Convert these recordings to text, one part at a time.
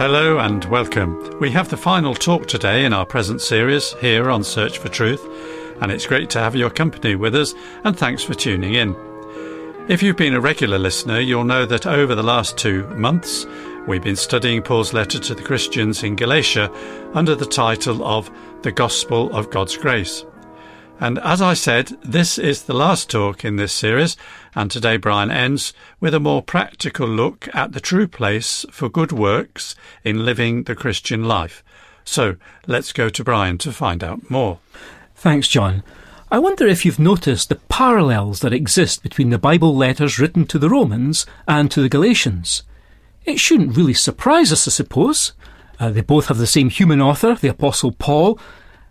Hello and welcome. We have the final talk today in our present series here on Search for Truth, and it's great to have your company with us, and thanks for tuning in. If you've been a regular listener, you'll know that over the last two months, we've been studying Paul's letter to the Christians in Galatia under the title of The Gospel of God's Grace. And as I said, this is the last talk in this series, and today Brian ends with a more practical look at the true place for good works in living the Christian life. So let's go to Brian to find out more. Thanks, John. I wonder if you've noticed the parallels that exist between the Bible letters written to the Romans and to the Galatians. It shouldn't really surprise us, I suppose. Uh, they both have the same human author, the Apostle Paul,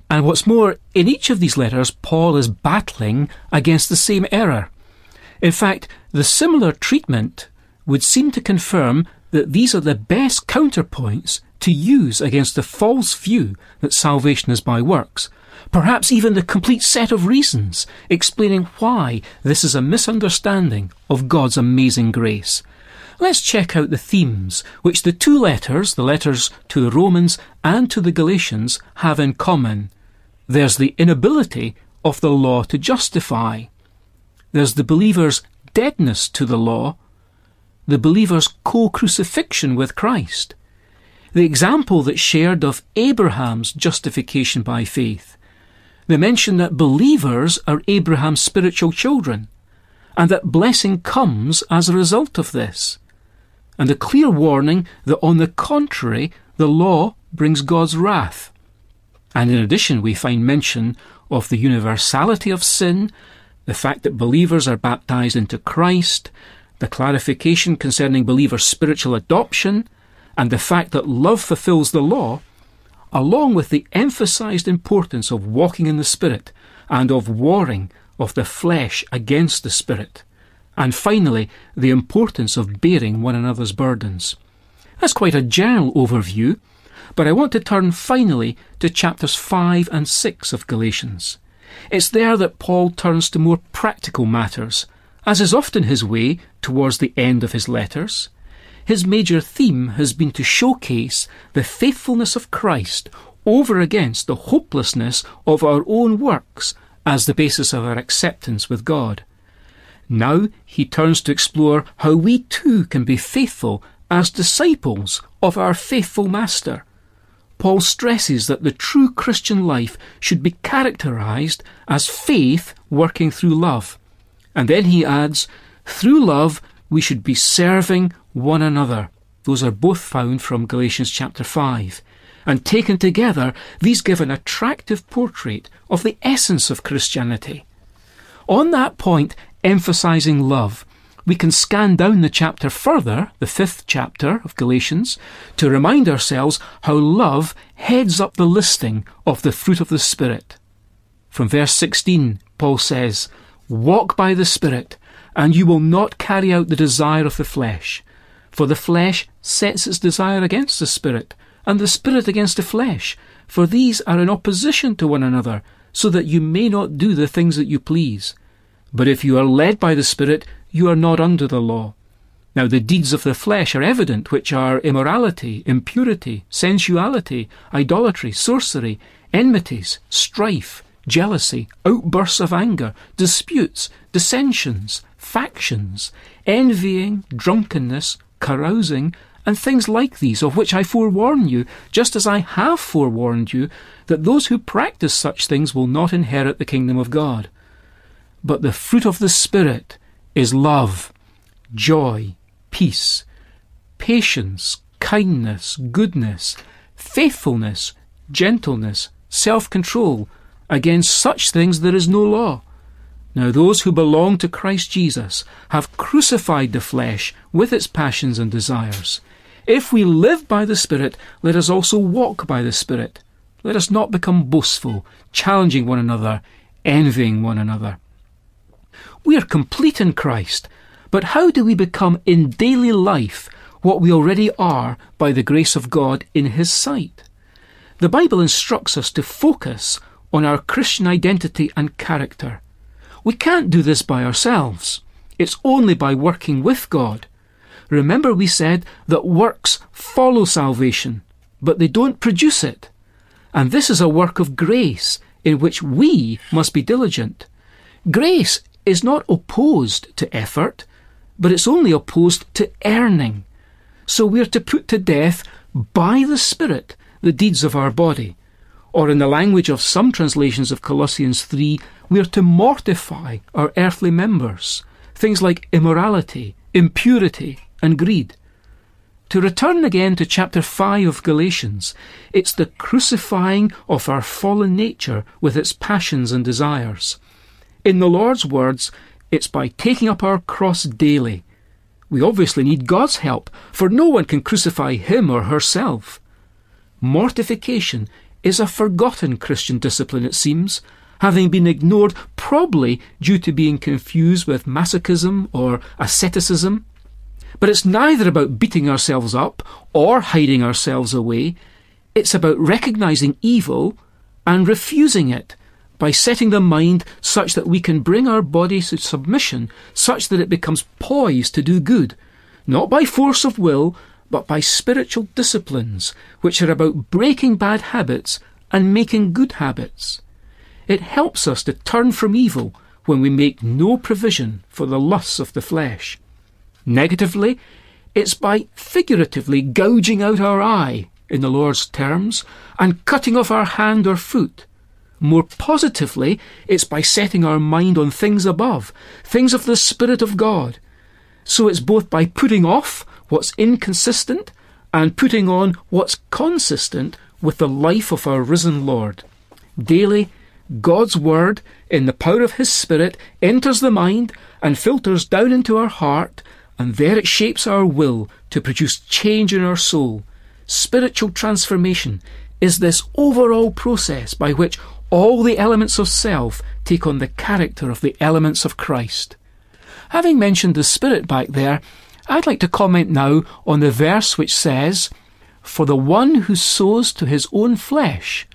and what's more, in each of these letters, Paul is battling against the same error. In fact, the similar treatment would seem to confirm that these are the best counterpoints to use against the false view that salvation is by works, perhaps even the complete set of reasons explaining why this is a misunderstanding of God's amazing grace. Let's check out the themes which the two letters, the letters to the Romans and to the Galatians, have in common. There's the inability of the law to justify. There's the believer's deadness to the law, the believer's co crucifixion with Christ, the example that's shared of Abraham's justification by faith, the mention that believers are Abraham's spiritual children, and that blessing comes as a result of this, and a clear warning that on the contrary, the law brings God's wrath. And in addition, we find mention of the universality of sin, the fact that believers are baptized into Christ, the clarification concerning believers' spiritual adoption, and the fact that love fulfills the law, along with the emphasized importance of walking in the Spirit and of warring of the flesh against the Spirit. And finally, the importance of bearing one another's burdens. That's quite a general overview, but I want to turn finally to chapters 5 and 6 of Galatians. It's there that Paul turns to more practical matters, as is often his way towards the end of his letters. His major theme has been to showcase the faithfulness of Christ over against the hopelessness of our own works as the basis of our acceptance with God. Now he turns to explore how we too can be faithful as disciples of our faithful Master. Paul stresses that the true Christian life should be characterized as faith working through love. And then he adds, through love, we should be serving one another. Those are both found from Galatians chapter 5. And taken together, these give an attractive portrait of the essence of Christianity. On that point, emphasizing love, we can scan down the chapter further, the fifth chapter of Galatians, to remind ourselves how love heads up the listing of the fruit of the Spirit. From verse 16, Paul says, Walk by the Spirit, and you will not carry out the desire of the flesh. For the flesh sets its desire against the Spirit, and the Spirit against the flesh, for these are in opposition to one another, so that you may not do the things that you please. But if you are led by the Spirit, you are not under the law. Now the deeds of the flesh are evident, which are immorality, impurity, sensuality, idolatry, sorcery, enmities, strife, jealousy, outbursts of anger, disputes, dissensions, factions, envying, drunkenness, carousing, and things like these, of which I forewarn you, just as I have forewarned you, that those who practice such things will not inherit the kingdom of God. But the fruit of the Spirit is love, joy, peace, patience, kindness, goodness, faithfulness, gentleness, self control. Against such things there is no law. Now, those who belong to Christ Jesus have crucified the flesh with its passions and desires. If we live by the Spirit, let us also walk by the Spirit. Let us not become boastful, challenging one another, envying one another. We are complete in Christ, but how do we become in daily life what we already are by the grace of God in His sight? The Bible instructs us to focus on our Christian identity and character. We can't do this by ourselves. It's only by working with God. remember we said that works follow salvation, but they don't produce it. And this is a work of grace in which we must be diligent. Grace is not opposed to effort, but it's only opposed to earning. So we are to put to death by the Spirit the deeds of our body. Or in the language of some translations of Colossians 3, we are to mortify our earthly members, things like immorality, impurity, and greed. To return again to chapter 5 of Galatians, it's the crucifying of our fallen nature with its passions and desires. In the Lord's words, it's by taking up our cross daily. We obviously need God's help, for no one can crucify him or herself. Mortification is a forgotten Christian discipline, it seems, having been ignored probably due to being confused with masochism or asceticism. But it's neither about beating ourselves up or hiding ourselves away. It's about recognizing evil and refusing it by setting the mind such that we can bring our body to submission, such that it becomes poised to do good, not by force of will, but by spiritual disciplines, which are about breaking bad habits and making good habits. It helps us to turn from evil when we make no provision for the lusts of the flesh. Negatively, it's by figuratively gouging out our eye, in the Lord's terms, and cutting off our hand or foot. More positively, it's by setting our mind on things above, things of the Spirit of God. So it's both by putting off what's inconsistent and putting on what's consistent with the life of our risen Lord. Daily, God's Word, in the power of His Spirit, enters the mind and filters down into our heart, and there it shapes our will to produce change in our soul. Spiritual transformation is this overall process by which all the elements of self take on the character of the elements of Christ. Having mentioned the Spirit back there, I'd like to comment now on the verse which says, For the one who sows to his own flesh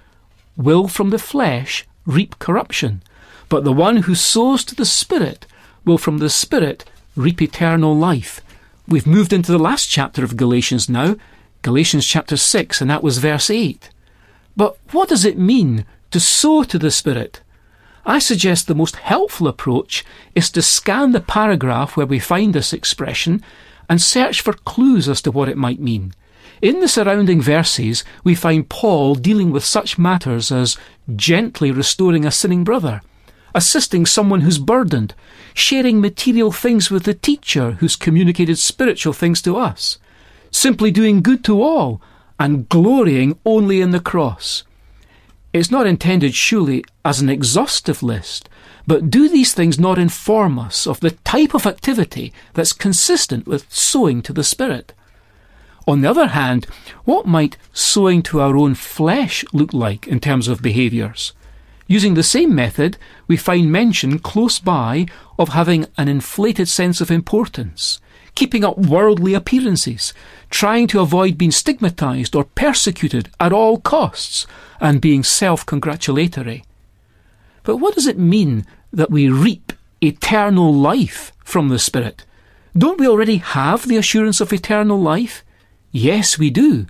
will from the flesh reap corruption, but the one who sows to the Spirit will from the Spirit reap eternal life. We've moved into the last chapter of Galatians now, Galatians chapter 6, and that was verse 8. But what does it mean to sow to the Spirit? I suggest the most helpful approach is to scan the paragraph where we find this expression and search for clues as to what it might mean. In the surrounding verses, we find Paul dealing with such matters as gently restoring a sinning brother, assisting someone who's burdened, sharing material things with the teacher who's communicated spiritual things to us, simply doing good to all, and glorying only in the cross. It's not intended, surely, as an exhaustive list, but do these things not inform us of the type of activity that's consistent with sowing to the Spirit? On the other hand, what might sowing to our own flesh look like in terms of behaviours? Using the same method, we find mention close by of having an inflated sense of importance, keeping up worldly appearances, trying to avoid being stigmatized or persecuted at all costs, and being self congratulatory. But what does it mean that we reap eternal life from the Spirit? Don't we already have the assurance of eternal life? Yes, we do,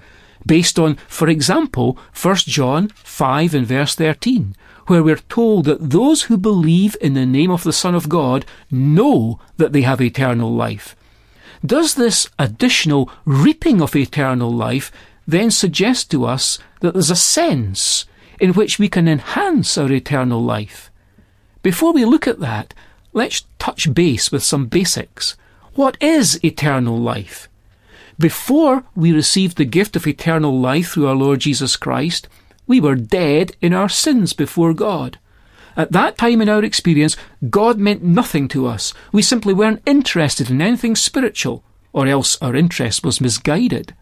based on, for example, 1 John 5 and verse 13, where we're told that those who believe in the name of the Son of God know that they have eternal life. Does this additional reaping of eternal life then suggest to us that there's a sense in which we can enhance our eternal life? Before we look at that, let's touch base with some basics. What is eternal life? Before we received the gift of eternal life through our Lord Jesus Christ, we were dead in our sins before God. At that time in our experience, God meant nothing to us. We simply weren't interested in anything spiritual, or else our interest was misguided.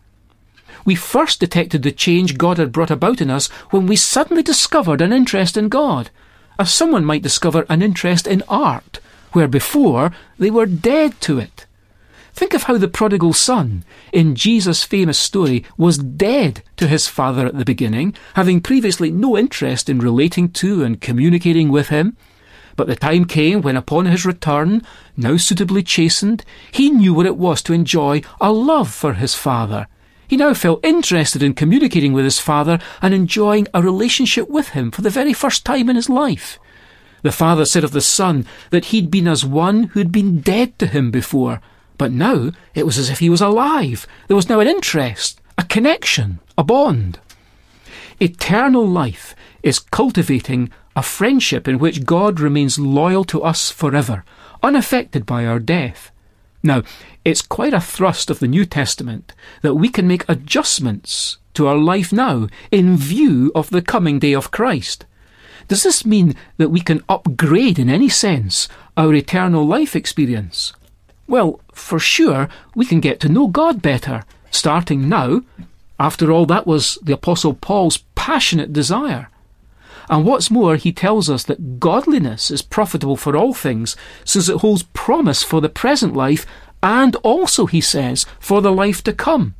We first detected the change God had brought about in us when we suddenly discovered an interest in God, as someone might discover an interest in art, where before they were dead to it. Think of how the prodigal son, in Jesus' famous story, was dead to his father at the beginning, having previously no interest in relating to and communicating with him. But the time came when, upon his return, now suitably chastened, he knew what it was to enjoy a love for his father. He now felt interested in communicating with his father and enjoying a relationship with him for the very first time in his life. The father said of the son that he'd been as one who'd been dead to him before, but now it was as if he was alive. There was now an interest, a connection, a bond. Eternal life is cultivating a friendship in which God remains loyal to us forever, unaffected by our death. Now, it's quite a thrust of the New Testament that we can make adjustments to our life now in view of the coming day of Christ. Does this mean that we can upgrade in any sense our eternal life experience? Well, for sure, we can get to know God better, starting now. After all, that was the Apostle Paul's passionate desire. And what's more, he tells us that godliness is profitable for all things, since it holds promise for the present life and also, he says, for the life to come.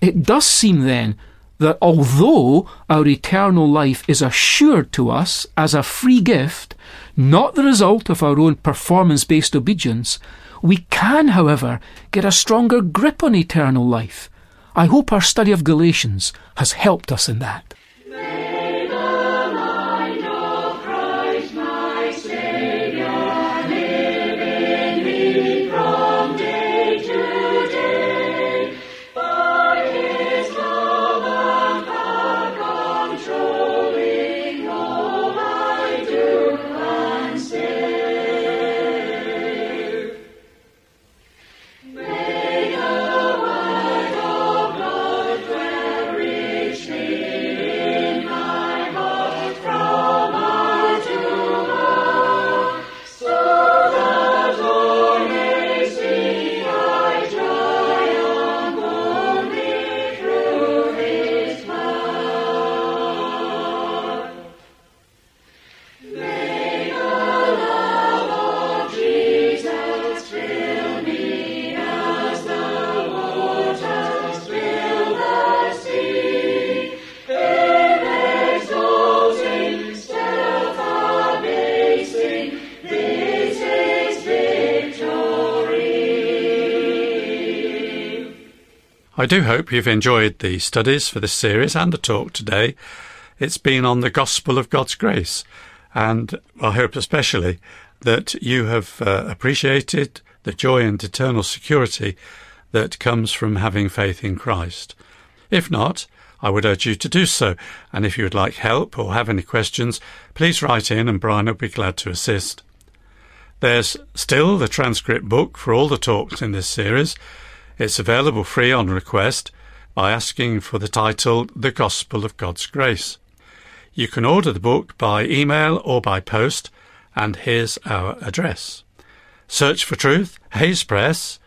It does seem then that although our eternal life is assured to us as a free gift, not the result of our own performance based obedience, we can, however, get a stronger grip on eternal life. I hope our study of Galatians has helped us in that. I do hope you've enjoyed the studies for this series and the talk today. It's been on the gospel of God's grace, and I hope especially that you have uh, appreciated the joy and eternal security that comes from having faith in Christ. If not, I would urge you to do so, and if you would like help or have any questions, please write in and Brian will be glad to assist. There's still the transcript book for all the talks in this series, it's available free on request by asking for the title The Gospel of God's Grace. You can order the book by email or by post, and here's our address. Search for Truth, Hayes Press,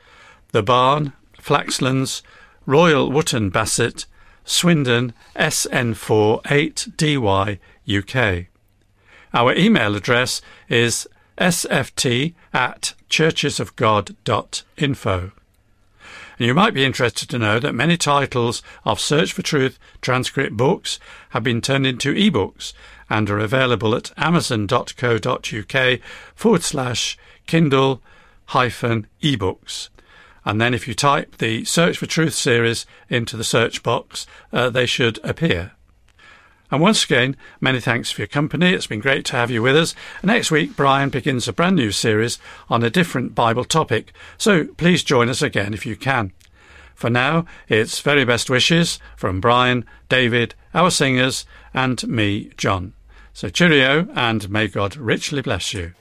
The Barn, Flaxlands, Royal Wootton Bassett, Swindon, SN4 8DY, UK. Our email address is sft at churchesofgod.info. And you might be interested to know that many titles of Search for Truth transcript books have been turned into ebooks and are available at amazon.co.uk forward slash Kindle hyphen ebooks. And then if you type the Search for Truth series into the search box, uh, they should appear. And once again, many thanks for your company. It's been great to have you with us. Next week, Brian begins a brand new series on a different Bible topic. So please join us again if you can. For now, it's very best wishes from Brian, David, our singers, and me, John. So cheerio, and may God richly bless you.